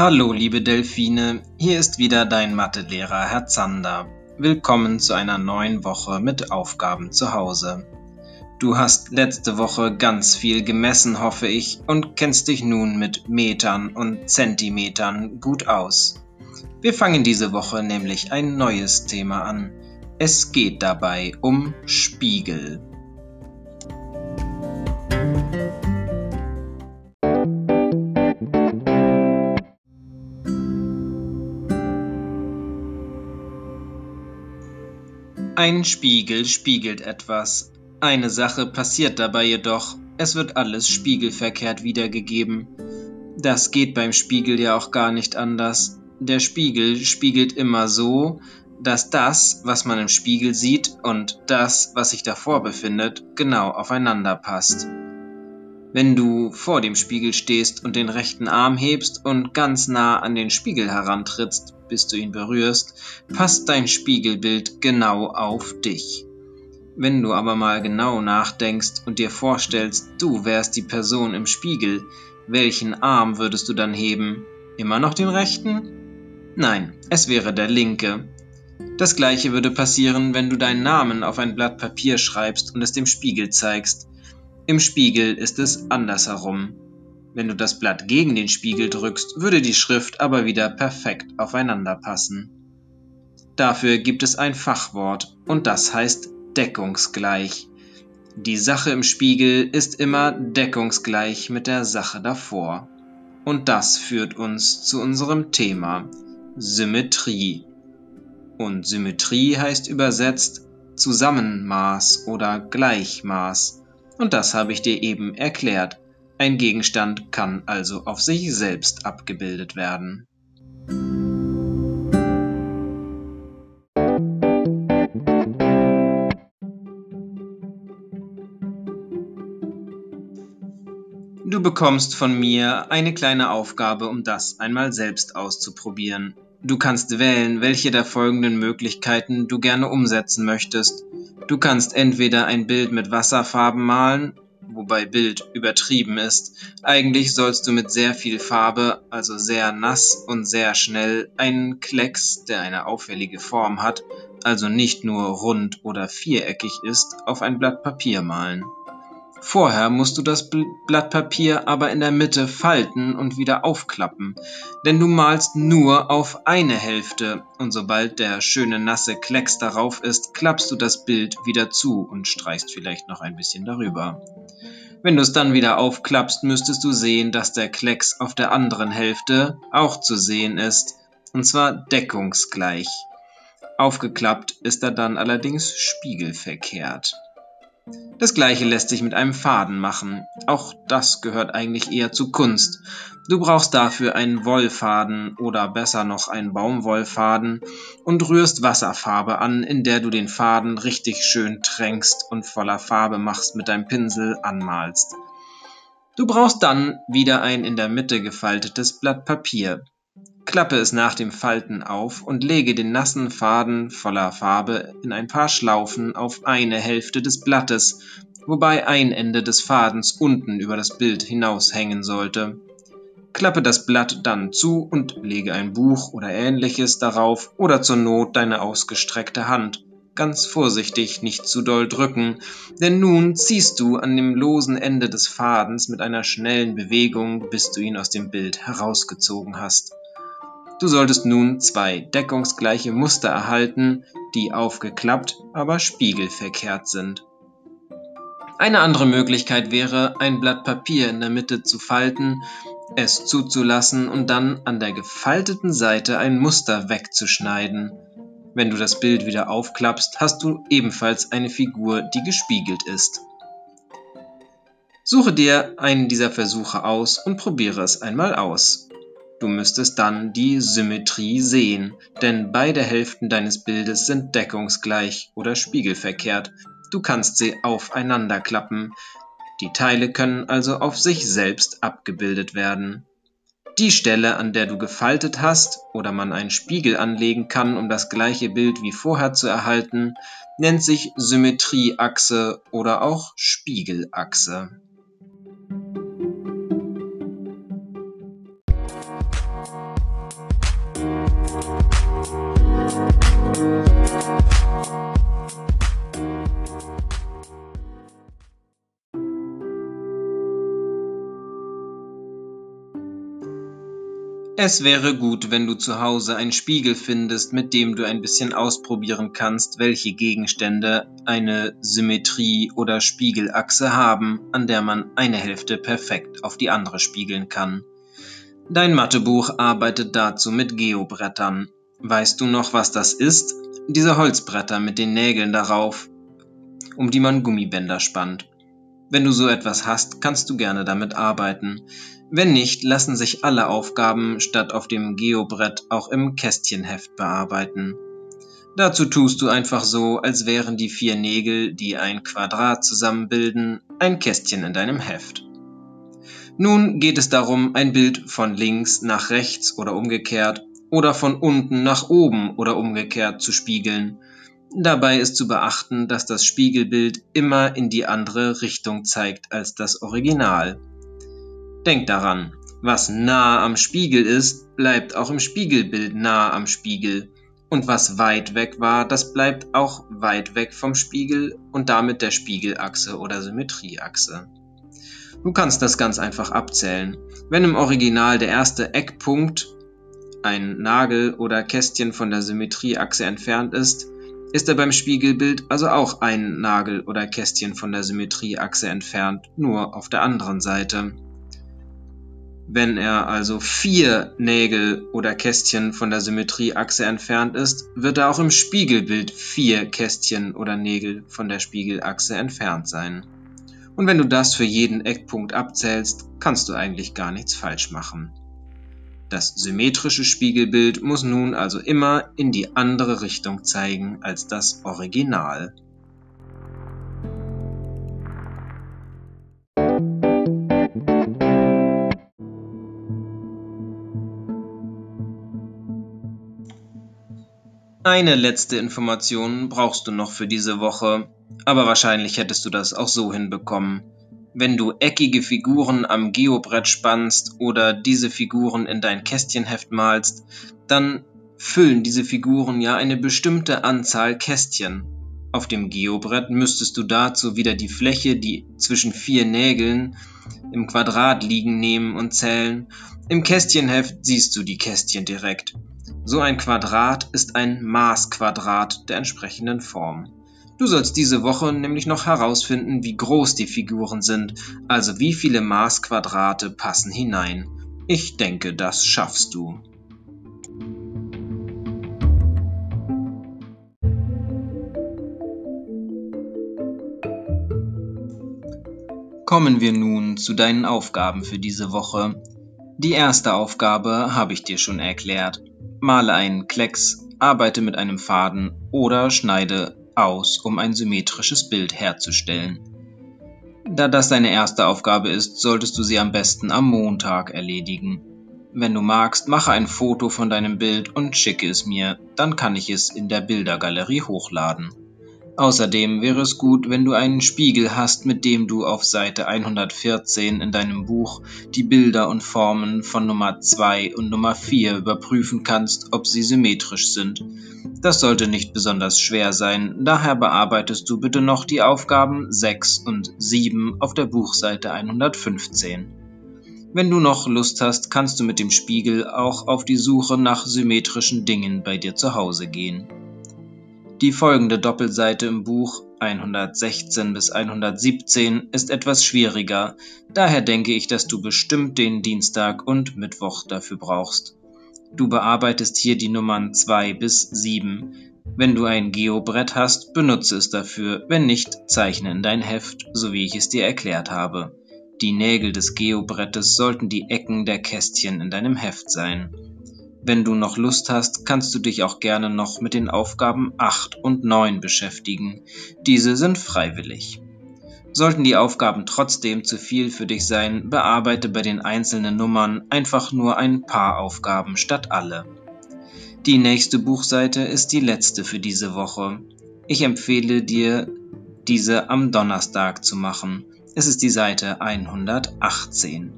Hallo liebe Delfine, hier ist wieder dein Mathelehrer Herr Zander. Willkommen zu einer neuen Woche mit Aufgaben zu Hause. Du hast letzte Woche ganz viel gemessen, hoffe ich, und kennst dich nun mit Metern und Zentimetern gut aus. Wir fangen diese Woche nämlich ein neues Thema an. Es geht dabei um Spiegel. Ein Spiegel spiegelt etwas. Eine Sache passiert dabei jedoch, es wird alles spiegelverkehrt wiedergegeben. Das geht beim Spiegel ja auch gar nicht anders. Der Spiegel spiegelt immer so, dass das, was man im Spiegel sieht und das, was sich davor befindet, genau aufeinander passt. Wenn du vor dem Spiegel stehst und den rechten Arm hebst und ganz nah an den Spiegel herantrittst, bis du ihn berührst, passt dein Spiegelbild genau auf dich. Wenn du aber mal genau nachdenkst und dir vorstellst, du wärst die Person im Spiegel, welchen Arm würdest du dann heben? Immer noch den rechten? Nein, es wäre der linke. Das gleiche würde passieren, wenn du deinen Namen auf ein Blatt Papier schreibst und es dem Spiegel zeigst. Im Spiegel ist es andersherum. Wenn du das Blatt gegen den Spiegel drückst, würde die Schrift aber wieder perfekt aufeinander passen. Dafür gibt es ein Fachwort und das heißt deckungsgleich. Die Sache im Spiegel ist immer deckungsgleich mit der Sache davor. Und das führt uns zu unserem Thema Symmetrie. Und Symmetrie heißt übersetzt Zusammenmaß oder Gleichmaß. Und das habe ich dir eben erklärt. Ein Gegenstand kann also auf sich selbst abgebildet werden. Du bekommst von mir eine kleine Aufgabe, um das einmal selbst auszuprobieren. Du kannst wählen, welche der folgenden Möglichkeiten du gerne umsetzen möchtest. Du kannst entweder ein Bild mit Wasserfarben malen, wobei Bild übertrieben ist. Eigentlich sollst du mit sehr viel Farbe, also sehr nass und sehr schnell, einen Klecks, der eine auffällige Form hat, also nicht nur rund oder viereckig ist, auf ein Blatt Papier malen. Vorher musst du das Blatt Papier aber in der Mitte falten und wieder aufklappen, denn du malst nur auf eine Hälfte und sobald der schöne nasse Klecks darauf ist, klappst du das Bild wieder zu und streichst vielleicht noch ein bisschen darüber. Wenn du es dann wieder aufklappst, müsstest du sehen, dass der Klecks auf der anderen Hälfte auch zu sehen ist, und zwar deckungsgleich. Aufgeklappt ist er dann allerdings spiegelverkehrt. Das gleiche lässt sich mit einem Faden machen. Auch das gehört eigentlich eher zu Kunst. Du brauchst dafür einen Wollfaden oder besser noch einen Baumwollfaden und rührst Wasserfarbe an, in der du den Faden richtig schön tränkst und voller Farbe machst mit deinem Pinsel anmalst. Du brauchst dann wieder ein in der Mitte gefaltetes Blatt Papier. Klappe es nach dem Falten auf und lege den nassen Faden voller Farbe in ein paar Schlaufen auf eine Hälfte des Blattes, wobei ein Ende des Fadens unten über das Bild hinaushängen sollte. Klappe das Blatt dann zu und lege ein Buch oder ähnliches darauf oder zur Not deine ausgestreckte Hand. Ganz vorsichtig, nicht zu doll drücken, denn nun ziehst du an dem losen Ende des Fadens mit einer schnellen Bewegung, bis du ihn aus dem Bild herausgezogen hast. Du solltest nun zwei deckungsgleiche Muster erhalten, die aufgeklappt, aber spiegelverkehrt sind. Eine andere Möglichkeit wäre, ein Blatt Papier in der Mitte zu falten, es zuzulassen und dann an der gefalteten Seite ein Muster wegzuschneiden. Wenn du das Bild wieder aufklappst, hast du ebenfalls eine Figur, die gespiegelt ist. Suche dir einen dieser Versuche aus und probiere es einmal aus. Du müsstest dann die Symmetrie sehen, denn beide Hälften deines Bildes sind deckungsgleich oder spiegelverkehrt. Du kannst sie aufeinander klappen. Die Teile können also auf sich selbst abgebildet werden. Die Stelle, an der du gefaltet hast oder man einen Spiegel anlegen kann, um das gleiche Bild wie vorher zu erhalten, nennt sich Symmetrieachse oder auch Spiegelachse. Es wäre gut, wenn du zu Hause einen Spiegel findest, mit dem du ein bisschen ausprobieren kannst, welche Gegenstände eine Symmetrie oder Spiegelachse haben, an der man eine Hälfte perfekt auf die andere spiegeln kann. Dein Mathebuch arbeitet dazu mit Geobrettern. Weißt du noch, was das ist? Diese Holzbretter mit den Nägeln darauf, um die man Gummibänder spannt. Wenn du so etwas hast, kannst du gerne damit arbeiten. Wenn nicht, lassen sich alle Aufgaben statt auf dem Geobrett auch im Kästchenheft bearbeiten. Dazu tust du einfach so, als wären die vier Nägel, die ein Quadrat zusammenbilden, ein Kästchen in deinem Heft. Nun geht es darum, ein Bild von links nach rechts oder umgekehrt oder von unten nach oben oder umgekehrt zu spiegeln. Dabei ist zu beachten, dass das Spiegelbild immer in die andere Richtung zeigt als das Original. Denk daran, was nah am Spiegel ist, bleibt auch im Spiegelbild nah am Spiegel. Und was weit weg war, das bleibt auch weit weg vom Spiegel und damit der Spiegelachse oder Symmetrieachse. Du kannst das ganz einfach abzählen. Wenn im Original der erste Eckpunkt, ein Nagel oder Kästchen von der Symmetrieachse entfernt ist, ist er beim Spiegelbild also auch ein Nagel oder Kästchen von der Symmetrieachse entfernt, nur auf der anderen Seite. Wenn er also vier Nägel oder Kästchen von der Symmetrieachse entfernt ist, wird er auch im Spiegelbild vier Kästchen oder Nägel von der Spiegelachse entfernt sein. Und wenn du das für jeden Eckpunkt abzählst, kannst du eigentlich gar nichts falsch machen. Das symmetrische Spiegelbild muss nun also immer in die andere Richtung zeigen als das Original. Eine letzte Information brauchst du noch für diese Woche, aber wahrscheinlich hättest du das auch so hinbekommen. Wenn du eckige Figuren am Geobrett spannst oder diese Figuren in dein Kästchenheft malst, dann füllen diese Figuren ja eine bestimmte Anzahl Kästchen. Auf dem Geobrett müsstest du dazu wieder die Fläche, die zwischen vier Nägeln im Quadrat liegen, nehmen und zählen. Im Kästchenheft siehst du die Kästchen direkt. So ein Quadrat ist ein Maßquadrat der entsprechenden Form. Du sollst diese Woche nämlich noch herausfinden, wie groß die Figuren sind, also wie viele Maßquadrate passen hinein. Ich denke, das schaffst du. Kommen wir nun zu deinen Aufgaben für diese Woche. Die erste Aufgabe habe ich dir schon erklärt. Male einen Klecks, arbeite mit einem Faden oder schneide aus, um ein symmetrisches Bild herzustellen. Da das deine erste Aufgabe ist, solltest du sie am besten am Montag erledigen. Wenn du magst, mache ein Foto von deinem Bild und schicke es mir, dann kann ich es in der Bildergalerie hochladen. Außerdem wäre es gut, wenn du einen Spiegel hast, mit dem du auf Seite 114 in deinem Buch die Bilder und Formen von Nummer 2 und Nummer 4 überprüfen kannst, ob sie symmetrisch sind. Das sollte nicht besonders schwer sein, daher bearbeitest du bitte noch die Aufgaben 6 und 7 auf der Buchseite 115. Wenn du noch Lust hast, kannst du mit dem Spiegel auch auf die Suche nach symmetrischen Dingen bei dir zu Hause gehen. Die folgende Doppelseite im Buch 116 bis 117 ist etwas schwieriger, daher denke ich, dass du bestimmt den Dienstag und Mittwoch dafür brauchst. Du bearbeitest hier die Nummern 2 bis 7. Wenn du ein Geobrett hast, benutze es dafür, wenn nicht, zeichne in dein Heft, so wie ich es dir erklärt habe. Die Nägel des Geobrettes sollten die Ecken der Kästchen in deinem Heft sein. Wenn du noch Lust hast, kannst du dich auch gerne noch mit den Aufgaben 8 und 9 beschäftigen. Diese sind freiwillig. Sollten die Aufgaben trotzdem zu viel für dich sein, bearbeite bei den einzelnen Nummern einfach nur ein paar Aufgaben statt alle. Die nächste Buchseite ist die letzte für diese Woche. Ich empfehle dir, diese am Donnerstag zu machen. Es ist die Seite 118.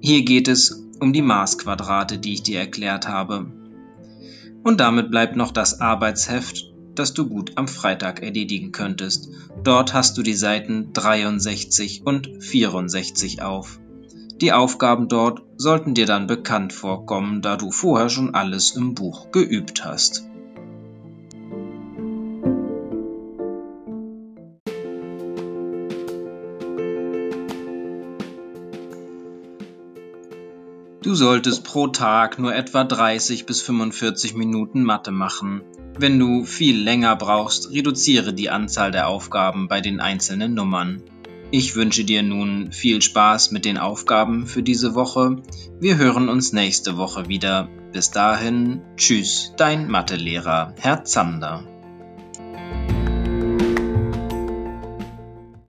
Hier geht es um die Maßquadrate, die ich dir erklärt habe. Und damit bleibt noch das Arbeitsheft, das du gut am Freitag erledigen könntest. Dort hast du die Seiten 63 und 64 auf. Die Aufgaben dort sollten dir dann bekannt vorkommen, da du vorher schon alles im Buch geübt hast. Du solltest pro Tag nur etwa 30 bis 45 Minuten Mathe machen. Wenn du viel länger brauchst, reduziere die Anzahl der Aufgaben bei den einzelnen Nummern. Ich wünsche dir nun viel Spaß mit den Aufgaben für diese Woche. Wir hören uns nächste Woche wieder. Bis dahin, tschüss, dein Mathelehrer, Herr Zander.